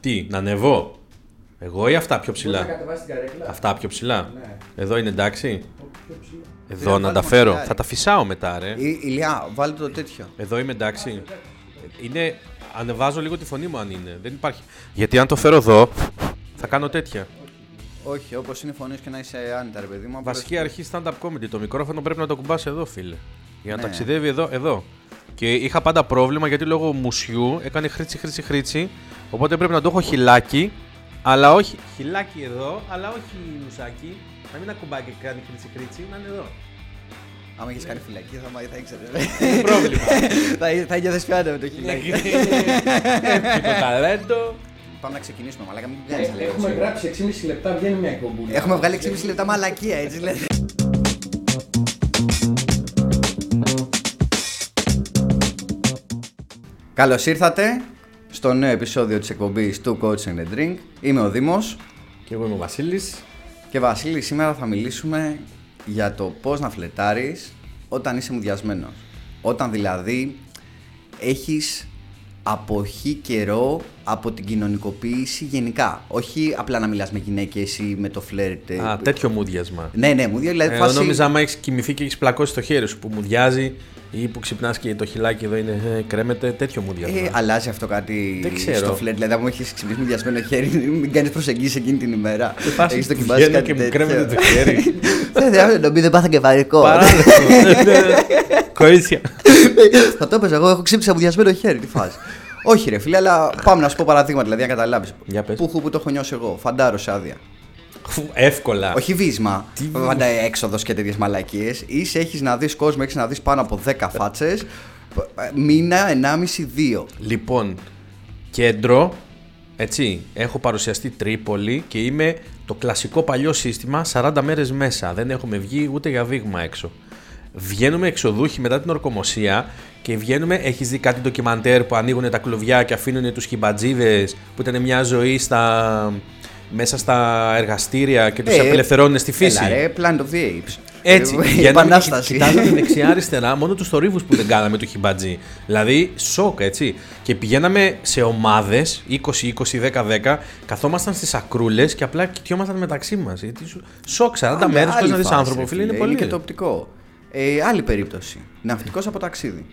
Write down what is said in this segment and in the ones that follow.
Τι, να ανεβώ; Εγώ ή αυτά πιο Μπορείς ψηλά. να κατεβάσεις την καρέκλα. Αυτά πιο ψηλά. Ναι. Εδώ είναι εντάξει; Πιο ψηλά. Εδώ να να τα βάλουμε φέρω. μαξιλάρι. Θα τα φυσάω μετά, ρε. Ή- Ηλιά, βάλτε το τέτοιο. Εδώ είμαι εντάξει. Είναι. Ανεβάζω λίγο τη φωνή μου αν είναι. Δεν υπάρχει. Γιατί αν το φέρω εδώ, θα κάνω τέτοια. Όχι, όπως είναι φωνή και να είσαι άνετα, ρε παιδί μου. Βασική αρχή stand-up comedy. Το μικρόφωνο πρέπει να το κουμπάς εδώ, φίλε. Για να Ναι. ταξιδεύει εδώ, εδώ. Και είχα πάντα πρόβλημα γιατί λόγω μουσιού έκανε χρήτσι, χρήτσι, χρήτσι. Οπότε πρέπει να το έχω χιλάκι. Αλλά όχι. Χιλάκι εδώ, αλλά όχι μουσάκι. Να μην ακουμπάει και κάνει χρήτσι, χρήτσι, να είναι εδώ. Άμα έχεις κάνει φυλακή, θα, θα ήξερε. Είναι πρόβλημα. θα θα νιώθεις πιάτα με το χιλάκι. Και το ταλέντο. Πάμε να ξεκινήσουμε, μαλάκα, μην κάνεις Ε, Έχουμε γράψει 6,5 λεπτά, βγαίνει μια εκπομπούλα. Έχουμε βγάλει 6,5 λεπτά μαλακία, έτσι λέτε. Καλώς ήρθατε στο νέο επεισόδιο της εκπομπής του Coach and a Drink. Είμαι ο Δήμος Και εγώ είμαι ο Βασίλης. και Βασίλη σήμερα θα μιλήσουμε για το πώς να φλετάρεις όταν είσαι μουδιασμένος. Όταν δηλαδή έχεις αποχή καιρό από την κοινωνικοποίηση γενικά. Όχι απλά να μιλάς με γυναίκες ή με το φλερτ. ε, Α, τέτοιο μουδιασμα. Ναι, ναι, μου δηλαδή Ε, φάση... νόμιζα άμα έχει κοιμηθεί και έχει πλακώσει το χέρι σου που μουδιάζει ή που ξυπνά και το χιλάκι εδώ είναι ε, κρέμεται, τέτοιο μουδιασμα. Ε, αλλάζει αυτό κάτι Δεν ξέρω. στο φλερτ. Δηλαδή, αν μου έχει ξυπνήσει μουδιασμένο χέρι, μην κάνει προσεγγίσει εκείνη την ημέρα. Πας, Έχεις δοκιμάσει βγαίνω κάτι και μου τέτοιο. κρέμεται το χέρι. Δεν δεν νομίζω δεν πάθα κεφαλικό. Παράδειγμα. Κορίτσια. Θα το έπαιζα εγώ, έχω ξύψει μουδιασμένο χέρι. Τι φάση. Όχι, ρε φίλε, αλλά πάμε να σου πω παραδείγματα, δηλαδή να καταλάβεις. Για πες. Πού χου που το έχω νιώσει εγώ. Φαντάρος σε άδεια. Εύκολα. Όχι βίσμα, Τι πάντα έξοδος και τέτοιες μαλακίες. Ή έχεις να δεις κόσμο, έχεις να δεις πάνω από 10 φάτσες. Μήνα, 1,5-2. Λοιπόν, κέντρο, έτσι, έχω παρουσιαστεί Τρίπολη και είμαι το κλασικό παλιό σύστημα 40 μέρες μέσα. Δεν έχουμε βγει ούτε για δείγμα έξω. Βγαίνουμε εξοδούχοι μετά την ορκομοσία και βγαίνουμε. Έχεις δει κάτι ντοκιμαντέρ που ανοίγουν τα κλουβιά και αφήνουν τους χιμπατζίδες που ήταν μια ζωή στα, μέσα στα εργαστήρια και τους Ε, απελευθερώνουν στη φύση; Έλα, ρε, Planet of the Apes. Έτσι, Ε, βγαίναμε επανάσταση. και Κοιτάζαμε δεξιά-αριστερά μόνο τους θορύβους που δεν κάναμε του χιμπατζή. Δηλαδή, σοκ, έτσι. Και πηγαίναμε σε ομάδες, 20-20-10-10, καθόμασταν στις ακρούλες και απλά κοιτιόμασταν μεταξύ μας. Σοκ, 40 Άλλη- μέρες χωρίς άλλη να δεις φάση, άνθρωπο, ρε φίλε, είναι πολύ. και το οπτικό. Ε, άλλη περίπτωση. Ναυτικός από ταξίδι.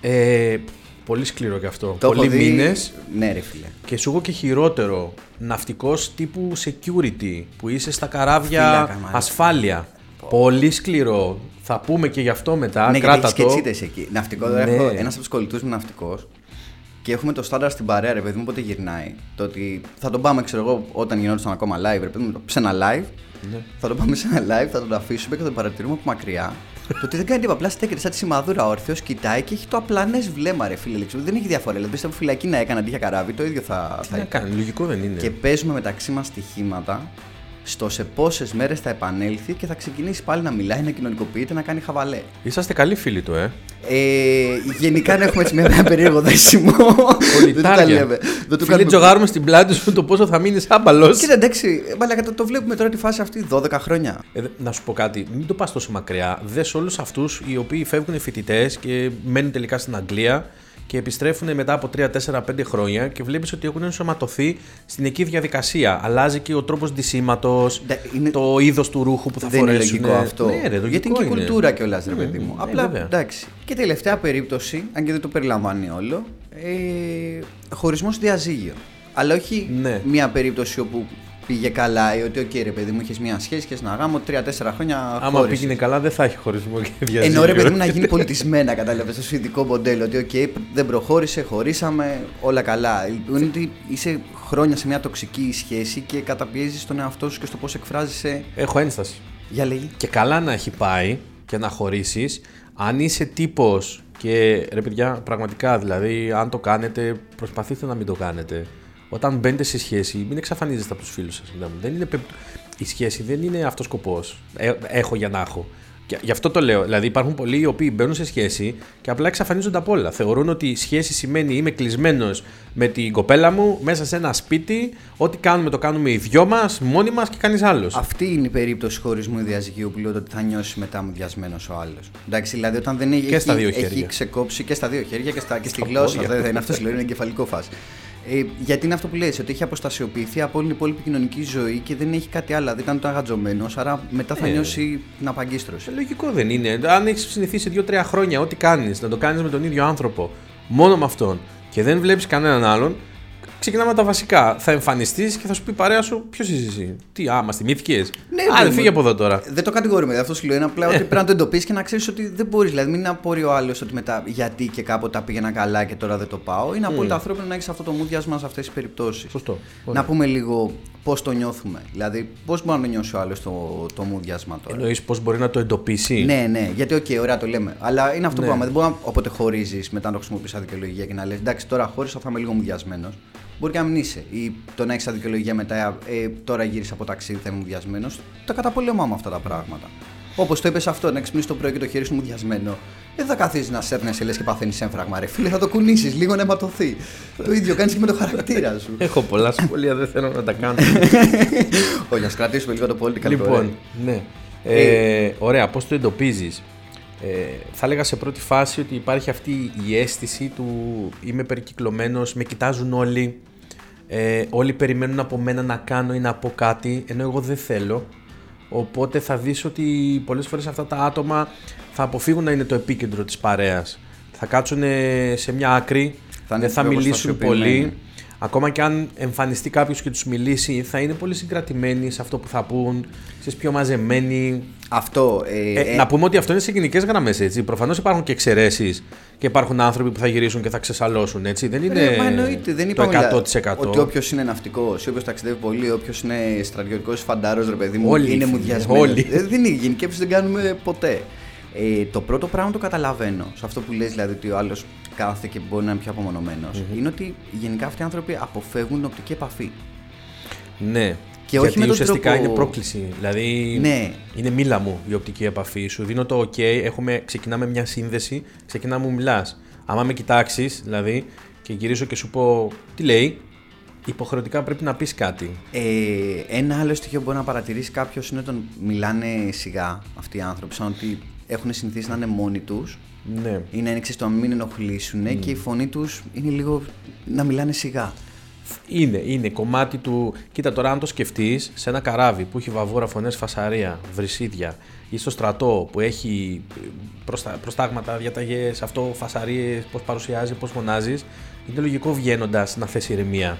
Ε, πολύ σκληρό κι αυτό. Το έχω Πολλοί δει- μήνες. Ναι, ρε φίλε. Και σου έχω και χειρότερο. Ναυτικός τύπου security που είσαι στα καράβια Φύλακα, μάλιστα. ασφάλεια. Πολύ σκληρό. Θα πούμε και γι' αυτό μετά. ναι, γιατί Κράτα έχεις και το. τσίτες εκεί. Ναυτικό, Ναι. έχω ένας από τους κολλητούς μου ναυτικός. Και έχουμε το στάνταρ στην παρέα, ρε παιδί μου, πότε γυρνάει. Το ότι θα τον πάμε, ξέρω εγώ, όταν γινόταν ακόμα live, ρε παιδί μου, σε ένα live. Ναι. Θα τον πάμε σε ένα live, θα τον αφήσουμε και θα τον παρατηρούμε από μακριά. Το ότι δεν κάνει τίποτα, απλά στέκεται σαν τη σημαδούρα όρθιος, κοιτάει και έχει το απλανές βλέμμα, ρε φίλε. λέξη. Δεν έχει διαφορά. Δηλαδή, πιστεύω φυλακή να έκανε αντί για καράβι, το ίδιο θα, Τι θα να ήταν. κάνει, λογικό δεν είναι. Και παίζουμε μεταξύ μας στοιχήματα στο σε πόσες μέρες θα επανέλθει και θα ξεκινήσει πάλι να μιλάει, να κοινωνικοποιείται, να κάνει χαβαλέ. Είσαστε καλοί φίλοι του, ε. Ε, γενικά να έχουμε έτσι μια ένα περίεργο δέσιμο. δεν του τα Πολιτάρια. λέμε. Δεν του Φίλοι, κάνουμε... τζογάρουμε στην πλάτη σου το πόσο θα μείνεις άμπαλος. Κοίτα, εντάξει, μαλάκα, το, το βλέπουμε τώρα τη φάση αυτή 12 χρόνια. Ε, να σου πω κάτι, μην το πας τόσο μακριά. Δες όλους αυτούς οι οποίοι φεύγουν φοιτητές και μένουν τελικά στην Αγγλία και επιστρέφουν μετά από 3, 4, 5 χρόνια και βλέπεις ότι έχουν ενσωματωθεί στην εκεί διαδικασία. Αλλάζει και ο τρόπος ντυσίματος, Ντε- είναι- το είδος του ρούχου που θα δεν είναι φορέσουν. λογικό αυτό. Ναι, ρε, λογικό Γιατί είναι και είναι. κουλτούρα κιόλας, ρε παιδί μου. ε, Απλά βέβαια. εντάξει. Και τελευταία περίπτωση, αν και δεν το περιλαμβάνει όλο, ε, χωρισμός διαζύγιο. Αλλά όχι Ναι. μια περίπτωση όπου πήγε καλά ή ότι, οκ, ρε παιδί μου, είχες μια σχέση και ένα γάμο, 3-4 χρόνια Άμα χώρισες. πήγαινε καλά, δεν θα έχει χωρισμό και διαζύγιο. Ενώ ρε παιδί μου να γίνει πολιτισμένα, κατάλαβες το σουηδικό μοντέλο. Ότι, οκ, δεν προχώρησε, χωρίσαμε, όλα καλά. Είναι ότι είσαι χρόνια σε μια τοξική σχέση και καταπιέζεις τον εαυτό σου και στο πώς εκφράζεσαι. Έχω ένσταση. Για λέγει. Και καλά να έχει πάει και να χωρίσεις, αν είσαι τύπος και ρε παιδιά, πραγματικά δηλαδή, αν το κάνετε, προσπαθήστε να μην το κάνετε. Όταν μπαίνετε σε σχέση, μην εξαφανίζεστε από τους φίλους σας. Δεν είναι πεπ- Η σχέση δεν είναι αυτός σκοπός. Ε, έχω για να έχω. Και γι' αυτό το λέω. Δηλαδή, υπάρχουν πολλοί οι οποίοι μπαίνουν σε σχέση και απλά εξαφανίζονται από όλα. Θεωρούν ότι η σχέση σημαίνει είμαι κλεισμένος με την κοπέλα μου μέσα σε ένα σπίτι. Ό,τι κάνουμε το κάνουμε οι δυο μας, μόνοι μας και κανείς άλλος. Αυτή είναι η περίπτωση χωρισμού ή διαζυγίου που λέω ότι θα νιώσει μετά μουδιασμένος ο άλλος. Εντάξει, δηλαδή όταν δεν έχει, Και στα δύο έχει χέρια. ξεκόψει και στα δύο χέρια και, στα, και στη Στα γλώσσα. πόδια. Δεν είναι αυτός λέω, είναι εγκεφαλικό φάση. Ε, γιατί είναι αυτό που λες, ότι έχει αποστασιοποιηθεί από όλη την υπόλοιπη κοινωνική ζωή και δεν έχει κάτι άλλο. Δηλαδή ήταν το αγατζωμένο, άρα μετά θα Ε. νιώσει την απαγκίστρωση. Ε, Λογικό δεν είναι. Αν έχεις συνηθίσει δύο-τρία χρόνια ό,τι κάνεις, να το κάνεις με τον ίδιο άνθρωπο, μόνο με αυτόν και δεν βλέπεις κανέναν άλλον, ξεκινάμε από τα βασικά. Θα εμφανιστείς και θα σου πει η παρέα σου ποιος είσαι εσύ; Τι, α, μα θυμήθηκες; Ναι, Άντε, παιδί φύγε μου. από εδώ τώρα. Δεν το κατηγορούμε, αυτό σου λέω. Είναι απλά ότι πρέπει να το εντοπίσεις και να ξέρεις ότι δεν μπορείς. Δηλαδή, μην απορεί ο άλλος ότι μετά γιατί και κάποτε τα πήγαινα καλά και τώρα δεν το πάω. Είναι απόλυτα ανθρώπινο να έχεις αυτό το μούδιασμα σε αυτές τις περιπτώσεις. Σωστό. Να πούμε λίγο πώς το νιώθουμε. Δηλαδή, πώς μπορεί να το νιώσει ο άλλος το, το μούδιασμα τώρα; Εννοείς πώς μπορεί να το εντοπίσει; Ναι, ναι, γιατί οκ, ωραία το λέμε. Αλλά είναι αυτό Ναι. που είπαμε. Δεν μπορεί να όποτε χωρίζεις μετά να το χρησιμοποιείς σαν δικαιολογία και να λες: Εντάξει, τώρα χώρισα, θα είμαι λίγο μουδιασμένος. Μπορεί και να μην είσαι. Ή το να έχεις σαν δικαιολογία μετά, ε, τώρα γύρισα από ταξίδι, θα είμαι μουδιασμένος. Τα καταπολεμάμε αυτά τα πράγματα. Όπως το είπες αυτό, να ξυπνήσεις το πρωί και το χέρι σου μουδιασμένο. Δεν θα καθίσεις να σέρνεσαι λες και παθαίνεις έμφραγμα, ρε φίλε. Θα το κουνήσεις λίγο να αιματωθεί. το ίδιο κάνεις και με το χαρακτήρα σου. Έχω πολλά σχόλια, δεν θέλω να τα κάνω. Όχι, ας κρατήσουμε λίγο το political λοιπόν, correct. ναι. Ε, ωραία, πώς το εντοπίζεις; Ε, θα έλεγα σε πρώτη φάση ότι υπάρχει αυτή η αίσθηση του είμαι περικυκλωμένος, με κοιτάζουν όλοι, ε, όλοι περιμένουν από μένα να κάνω ή να πω κάτι, ενώ εγώ δεν θέλω. Οπότε θα δεις ότι πολλές φορές αυτά τα άτομα θα αποφύγουν να είναι το επίκεντρο της παρέας. Θα κάτσουν σε μια άκρη, Θα είναι δεν θα πιο μιλήσουν πολύ. αποστασιοποιημένοι. Ακόμα και αν εμφανιστεί κάποιος και τους μιλήσει, θα είναι πολύ συγκρατημένοι σε αυτό που θα πούν, ξέρεις, πιο μαζεμένοι. Αυτό. Ε, Ε, ε, να πούμε ότι αυτό είναι σε γενικές γραμμές, έτσι. Προφανώς υπάρχουν και εξαιρέσεις και υπάρχουν άνθρωποι που θα γυρίσουν και θα ξεσαλώσουν, έτσι. Δεν είναι Ρε, μα εννοείται, δεν το είπαμε 100%. δηλαδή, ότι όποιος είναι ναυτικός, όποιος ταξιδεύει πολύ, όποιος είναι στρατιωτικός φαντάρος, ρε παιδί μου, Όλοι, είναι φίλε, μουδιασμένο. όλοι. Ε, δεν είναι γενικεύσει, δεν κάνουμε ποτέ. Ε, το πρώτο πράγμα το καταλαβαίνω, σε αυτό που λες δηλαδή ότι ο άλλος κάθεται και μπορεί να είναι πιο απομονωμενο είναι ότι γενικά αυτοί οι άνθρωποι αποφεύγουν οπτική επαφή. Ναι. Και όχι Γιατί με τον ουσιαστικά τρόπο- είναι πρόκληση. Δηλαδή Ναι. είναι μίλα μου η οπτική επαφή. Σου δίνω το OK, έχουμε, ξεκινάμε μια σύνδεση, ξεκινά μου μιλάς. Άμα με κοιτάξεις, δηλαδή, και γυρίσω και σου πω τι λέει, υποχρεωτικά πρέπει να πεις κάτι. Ε, ένα άλλο στοιχείο που μπορεί να παρατηρήσει κάποιος είναι όταν μιλάνε σιγά αυτοί οι άνθρωποι, σαν ότι έχουν συνηθίσει να είναι μόνοι τους Ναι. ή να είναι ξέρεις, το να μην ενοχλήσουν και η φωνή τους είναι λίγο να μιλάνε σιγά. Είναι, είναι κομμάτι του. Κοίτα τώρα, αν το σκεφτείς, σε ένα καράβι που έχει βαβούρα, φωνές, φασαρία, βρυσίδια ή στο στρατό που έχει ε, προστα... προστάγματα, διαταγές, αυτό, φασαρίες, πώς παρουσιάζει, πώς φωνάζεις, είναι λογικό βγαίνοντας να θες ηρεμία.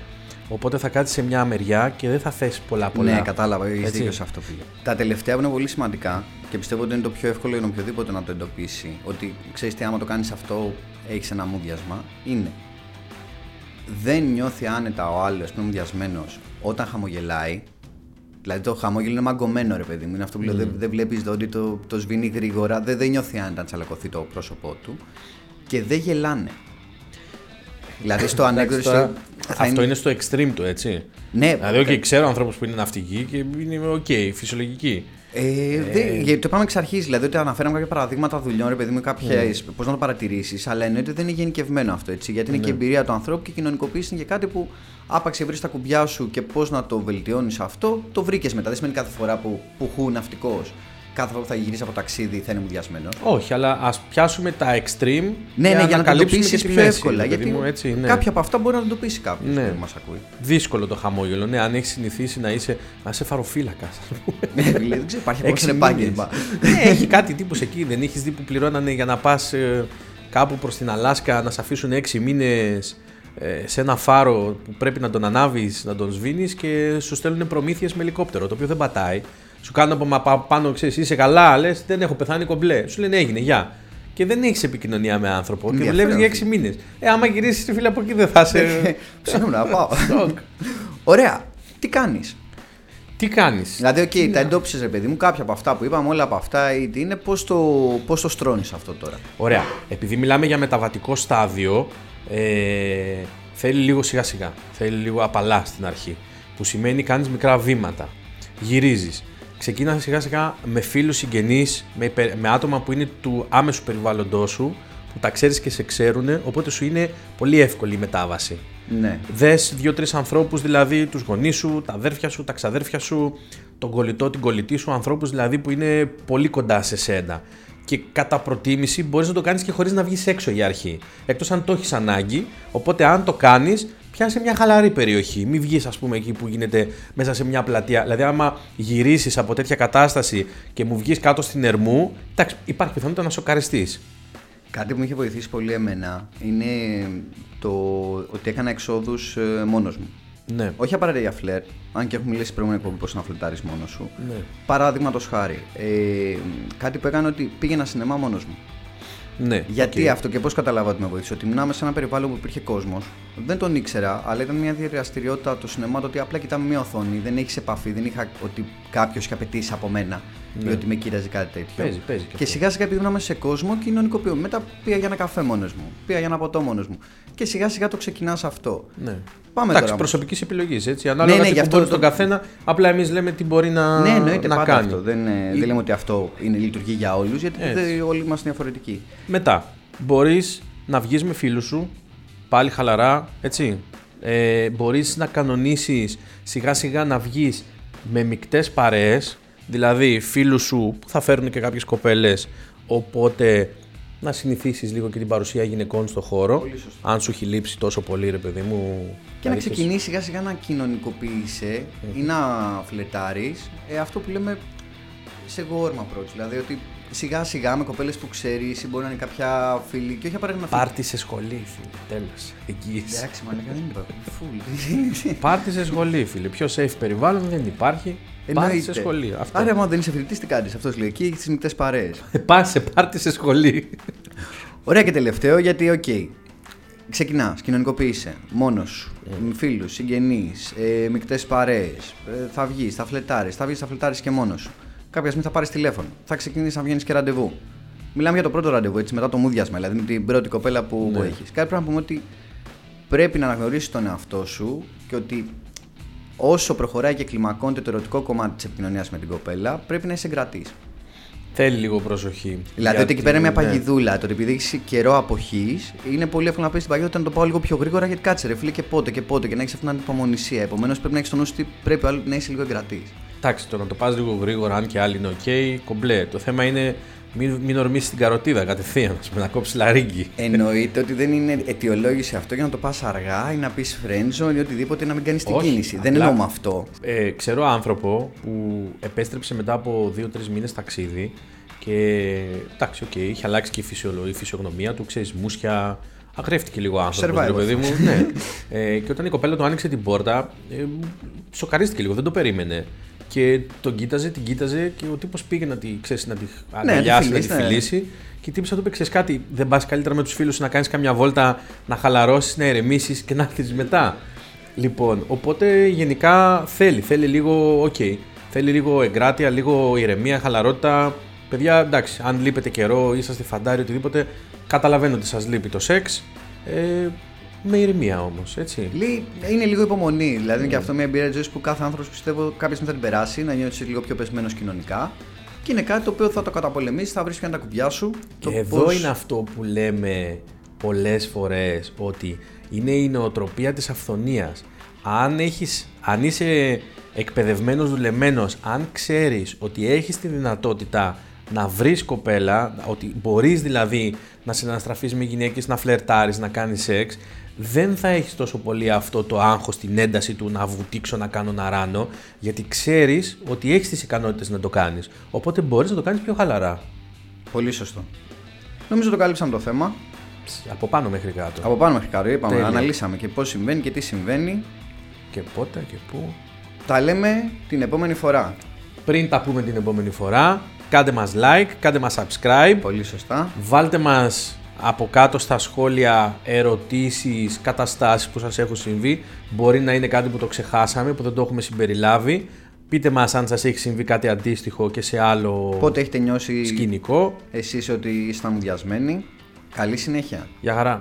Οπότε θα κάτσεις σε μια μεριά και δεν θα θες πολλά πολλά. Ναι, κατάλαβα, έχεις Έτσι. δίκιο σε αυτό φίλε. Τα τελευταία που είναι πολύ σημαντικά και πιστεύω ότι είναι το πιο εύκολο για οποιοδήποτε να το εντοπίσει. Ότι ξέρεις τι, άμα το κάνεις αυτό, έχεις ένα μούδιασμα. Είναι δεν νιώθει άνετα ο άλλος που είναι μουδιασμένος όταν χαμογελάει. Δηλαδή το χαμόγελο είναι μαγκωμένο ρε παιδί μου. Είναι αυτό που λέω. Δεν, δεν βλέπεις δόντι, το, το σβήνει γρήγορα. Δεν, δεν νιώθει άνετα να τσαλακωθεί το πρόσωπό του. Και δεν γελάνε. Δηλαδή στο ανέκδοτο. Τώρα, θα αυτό είναι στο extreme του, έτσι. Ναι, Δηλαδή, okay, ξέρω ανθρώπους που είναι ναυτικοί και είναι OK, φυσιολογικοί. Ε, δεν- γιατί το είπαμε εξ αρχής, δηλαδή ότι αναφέραμε κάποια παραδείγματα δουλειών, ρε παιδί μου, κάποιε. Πώς να το παρατηρήσεις, αλλά εννοείται ότι δεν είναι γενικευμένο αυτό έτσι. Γιατί είναι και εμπειρία του ανθρώπου και η κοινωνικοποίηση είναι και κάτι που άπαξ και βρεις τα κουμπιά σου και πώς να το βελτιώνεις αυτό, το βρήκες μετά. Δεν σημαίνει κάθε φορά που, που χου ναυτικός, κάθε φορά που θα γυρίσει από ταξίδι θα είναι μουδιασμένο. Όχι, αλλά ας πιάσουμε τα extreme Ναι, και ναι, για να το ανακαλύψουμε εντοπίσει και τη πιο μέση, εύκολα. ρε παιδί Γιατί μου, έτσι, ναι. κάποια από αυτά μπορεί να το εντοπίσει κάποιος Ναι. που μας ακούει. Δύσκολο το χαμόγελο. Ναι, αν έχεις συνηθίσει να είσαι, να είσαι φαροφύλακας. Ναι, δηλαδή, δεν ξέρω, υπάρχει Έξι ακόμα μήνες. επάγγελμα. ναι, έχει κάτι τύπου εκεί. Δεν έχεις δει που πληρώνανε για να πας κάπου προς την Αλάσκα να σε αφήσουν έξι μήνες σε ένα φάρο που πρέπει να τον ανάβεις, να τον σβήνεις και σου στέλνουν προμήθειες με ελικόπτερο. Το οποίο δεν πατάει. Σου κάνουν από μα- πα- πάνω, ξέρεις, είσαι καλά, λες, δεν έχω πεθάνει κομπλέ. Σου λένε έγινε, γεια. Και δεν έχεις επικοινωνία με άνθρωπο και Ενδιαφέρον, δουλεύεις για φίλε. έξι μήνες. Ε, άμα γυρίσεις ρε φίλε από εκεί δεν θα σε. Ψάχνω να πάω. Σοκ. Ωραία. Τι κάνεις; Τι κάνεις; Δηλαδή, οκ, τα εντόπισες ρε παιδί μου, κάποια από αυτά που είπαμε, όλα από αυτά, ή τι είναι, πώς το, πώς το στρώνεις αυτό τώρα; Ωραία. Επειδή μιλάμε για μεταβατικό στάδιο, ε, θέλει λίγο σιγά σιγά. Θέλει λίγο απαλά στην αρχή. Που σημαίνει κάνεις μικρά βήματα. Γυρίζεις. Ξεκίνα σιγά σιγά με φίλους συγγενείς, με, υπε- με άτομα που είναι του άμεσου περιβάλλοντός σου, που τα ξέρεις και σε ξέρουν, οπότε σου είναι πολύ εύκολη η μετάβαση. Ναι. Δες δύο-τρεις ανθρώπους, δηλαδή τους γονείς σου, τα αδέρφια σου, τα ξαδέρφια σου, τον κολλητό, την κολλητή σου, ανθρώπους δηλαδή που είναι πολύ κοντά σε σένα. Και κατά προτίμηση μπορείς να το κάνεις και χωρίς να βγεις έξω για αρχή. Εκτός αν το έχεις ανάγκη. Οπότε, αν το κάνεις, πιάσε μια χαλαρή περιοχή. Μην βγεις, ας πούμε, εκεί που γίνεται μέσα σε μια πλατεία. Δηλαδή, άμα γυρίσεις από τέτοια κατάσταση και μου βγεις κάτω στην Ερμού, εντάξει, υπάρχει πιθανότητα να σοκαριστείς. Κάτι που με είχε βοηθήσει πολύ εμένα είναι το ότι έκανα εξόδους μόνος μου. Ναι. Όχι απαραίτητα για φλερτ, αν και έχουμε μιλήσει στην προηγούμενη εκπομπή πώς να φλερτάρεις μόνος σου. Ναι. Παραδείγματος χάρη. Ε, κάτι που έκανα ότι πήγαινα σινεμά μόνος μου. Ναι, Γιατί οκ. αυτό και πώς κατάλαβα ότι με βοήθησε; Ότι ήμουν σε ένα περιβάλλον που υπήρχε κόσμος. Δεν τον ήξερα, αλλά ήταν μια δραστηριότητα του σινεμά το ότι απλά κοιτάμε μια οθόνη. Δεν έχεις επαφή, δεν είχα ότι κάποιος είχε απαιτήσει από μένα ή ότι με κοίταζε κάτι τέτοιο. Ναι. Παίζει, παίζει και Και αυτό. σιγά σιγά επειδή ήμουν σε κόσμο κοινωνικοποιώ. Μετά πήγα για ένα καφέ μόνος μου. Πήγα για ένα ποτό μόνος μου. Και σιγά σιγά το ξεκινά αυτό. Ναι. Πάμε Εντάξει, τώρα. προσωπικής επιλογής. Έτσι. Ανάλογα ναι, ναι, γι' αυτό τον το- καθένα, απλά εμείς λέμε τι μπορεί να, ναι, εννοείται να πάντα κάνει. αυτό. Δεν, ε, Ή- δεν λέμε ότι αυτό είναι λειτουργεί για όλους, γιατί Έτσι. δεν- όλοι είμαστε διαφορετικοί. Μετά, μπορείς να βγεις με φίλους σου, πάλι χαλαρά, έτσι. Ε, μπορείς να κανονίσεις σιγά σιγά να βγεις με μεικτές παρέες, δηλαδή φίλους σου που θα φέρουν και κάποιες κοπέλες. Οπότε να συνηθίσεις λίγο και την παρουσία γυναικών στο χώρο. Πολύ σωστό. Αν σου έχει λείψει τόσο πολύ, ρε παιδί μου. Και να να δείχνεις- ξεκινήσεις σιγά σιγά να κοινωνικοποιείσαι ή να φλετάρει ε, αυτό που λέμε σε warm approach. Δηλαδή ότι σιγά σιγά με κοπέλες που ξέρεις ή μπορεί να είναι κάποια φίλη και όχι απαραίτητα να Πάρτι σε σχολή, φίλε. Τέλος. Εγγύηση. Εντάξει, μα δεν είπα. Φουλ. Πάρτι σε σχολή, φίλε. Πιο safe περιβάλλον δεν υπάρχει. Πάρτι σε σχολή. Αυτό. Άρα, άμα δεν είσαι φοιτητής, τι κάνεις; Αυτός λέει. Εκεί στις μικρές παρέες. Πας σε πάρτι σε σχολή. Ωραία και τελευταίο γιατί, οκ. Ξεκινά, κοινωνικοποιείσαι μόνος σου, Ναι. με φίλους, συγγενείς, ε, μεικτές παρέες. θα βγεις, θα φλετάρεις, θα βγεις, θα φλετάρεις και μόνος σου. Κάποια στιγμή θα πάρεις τηλέφωνο, θα ξεκινήσεις να βγαίνεις και ραντεβού. Μιλάμε για το πρώτο ραντεβού, έτσι μετά το μούδιασμα, δηλαδή με την πρώτη κοπέλα που, Ναι. που έχεις. Κάτι πρέπει να πούμε ότι πρέπει να αναγνωρίσεις τον εαυτό σου και ότι όσο προχωράει και κλιμακώνεται το ερωτικό κομμάτι της επικοινωνίας με την κοπέλα, πρέπει να είσαι εγκρατής. Θέλει λίγο προσοχή. Δηλαδή Γιατί, ότι εκεί πέρα είναι μια ναι. παγιδούλα. Το ότι επειδή έχεις καιρό αποχής, είναι πολύ εύκολο να πεις στην παγίδα να το πάω λίγο πιο γρήγορα γιατί κάτσε ρε φίλε και πότε και πότε και να έχεις αυτήν την ανυπομονησία. Επομένως πρέπει να έχεις το νου σου ότι πρέπει ο άλλος να είσαι λίγο εγκρατής. Εντάξει, το να το πας λίγο γρήγορα, αν και άλλοι είναι οκ, κομπλέ. Το θέμα είναι μην, μην ορμήσεις την καρωτίδα κατευθείαν, ας πούμε, να κόψεις λαρύγγι. Εννοείται ότι δεν είναι αιτιολόγηση αυτό για να το πας αργά ή να πεις friendzone ή οτιδήποτε να μην κάνεις την Όχι, κίνηση. Δεν απλά- εννοώ με αυτό. Ε, ξέρω άνθρωπο που επέστρεψε μετά από 2-3 μήνες ταξίδι και εντάξει, οκ, είχε αλλάξει και η, φυσιολο- η φυσιογνωμία του, ξέρεις, μούσια. Αγρίεψε λίγο ο άνθρωπος, Survivor. ρε παιδί μου. ναι. ε, και όταν η κοπέλα του άνοιξε την πόρτα, ε, σοκαρίστηκε λίγο, δεν το περίμενε. Και τον κοίταζε, την κοίταζε και ο τύπος πήγε να τη, ξέρεις, να τη αγκαλιάσει, να τη φιλήσει, ναι. φιλήσει. Και η τύπισσα του είπε: Ξέρεις κάτι, δεν πας καλύτερα με τους φίλους σου να κάνεις καμιά βόλτα, να χαλαρώσεις, να ηρεμήσεις και να έρθεις μετά. Λοιπόν, οπότε γενικά θέλει, θέλει λίγο, οκ, θέλει λίγο εγκράτεια, λίγο ηρεμία, χαλαρότητα. Παιδιά, εντάξει, αν λείπετε καιρό, είσαστε φαντάρι, οτιδήποτε, καταλαβαίνω ότι σας λείπει το σεξ. Ε, με ηρεμία όμως, έτσι. Λί- Είναι λίγο υπομονή. Δηλαδή Ναι. είναι και αυτό μια εμπειρία της ζωής που κάθε άνθρωπος πιστεύω κάποια στιγμή θα την περάσει, να νιώθεις λίγο πιο πεσμένος κοινωνικά. Και είναι κάτι το οποίο θα το καταπολεμήσεις, θα βρεις και τα κουμπιά σου. Και το εδώ πώς- είναι αυτό που λέμε πολλές φορές ότι είναι η νοοτροπία της αυθονίας. Αν, έχεις, αν είσαι εκπαιδευμένος, δουλεμένος, αν ξέρεις ότι έχεις τη δυνατότητα να βρεις κοπέλα, ότι μπορείς δηλαδή να συναναστραφείς με γυναίκες, να φλερτάρεις, να κάνεις σεξ, δεν θα έχεις τόσο πολύ αυτό το άγχος, την ένταση του να βουτήξω, να κάνω να ράνω, γιατί ξέρεις ότι έχεις τις ικανότητες να το κάνεις. Οπότε μπορείς να το κάνεις πιο χαλαρά. Πολύ σωστό. Νομίζω το κάλυψαμε το θέμα. Από πάνω μέχρι κάτω. Από πάνω μέχρι κάτω είπαμε, Τέλεια. αναλύσαμε και πώς συμβαίνει και τι συμβαίνει. Και πότε και πού. Τα λέμε την επόμενη φορά. Πριν τα πούμε την επόμενη φορά, κάντε μας like, κάντε μας subscribe, Πολύ σωστά. βάλτε μας από κάτω στα σχόλια ερωτήσεις, καταστάσεις που σας έχουν συμβεί. Μπορεί να είναι κάτι που το ξεχάσαμε, που δεν το έχουμε συμπεριλάβει. Πείτε μας αν σας έχει συμβεί κάτι αντίστοιχο και σε άλλο Πότε έχετε νιώσει σκηνικό. εσείς ότι ήσασταν μουδιασμένοι. Καλή συνέχεια. Γεια χαρά.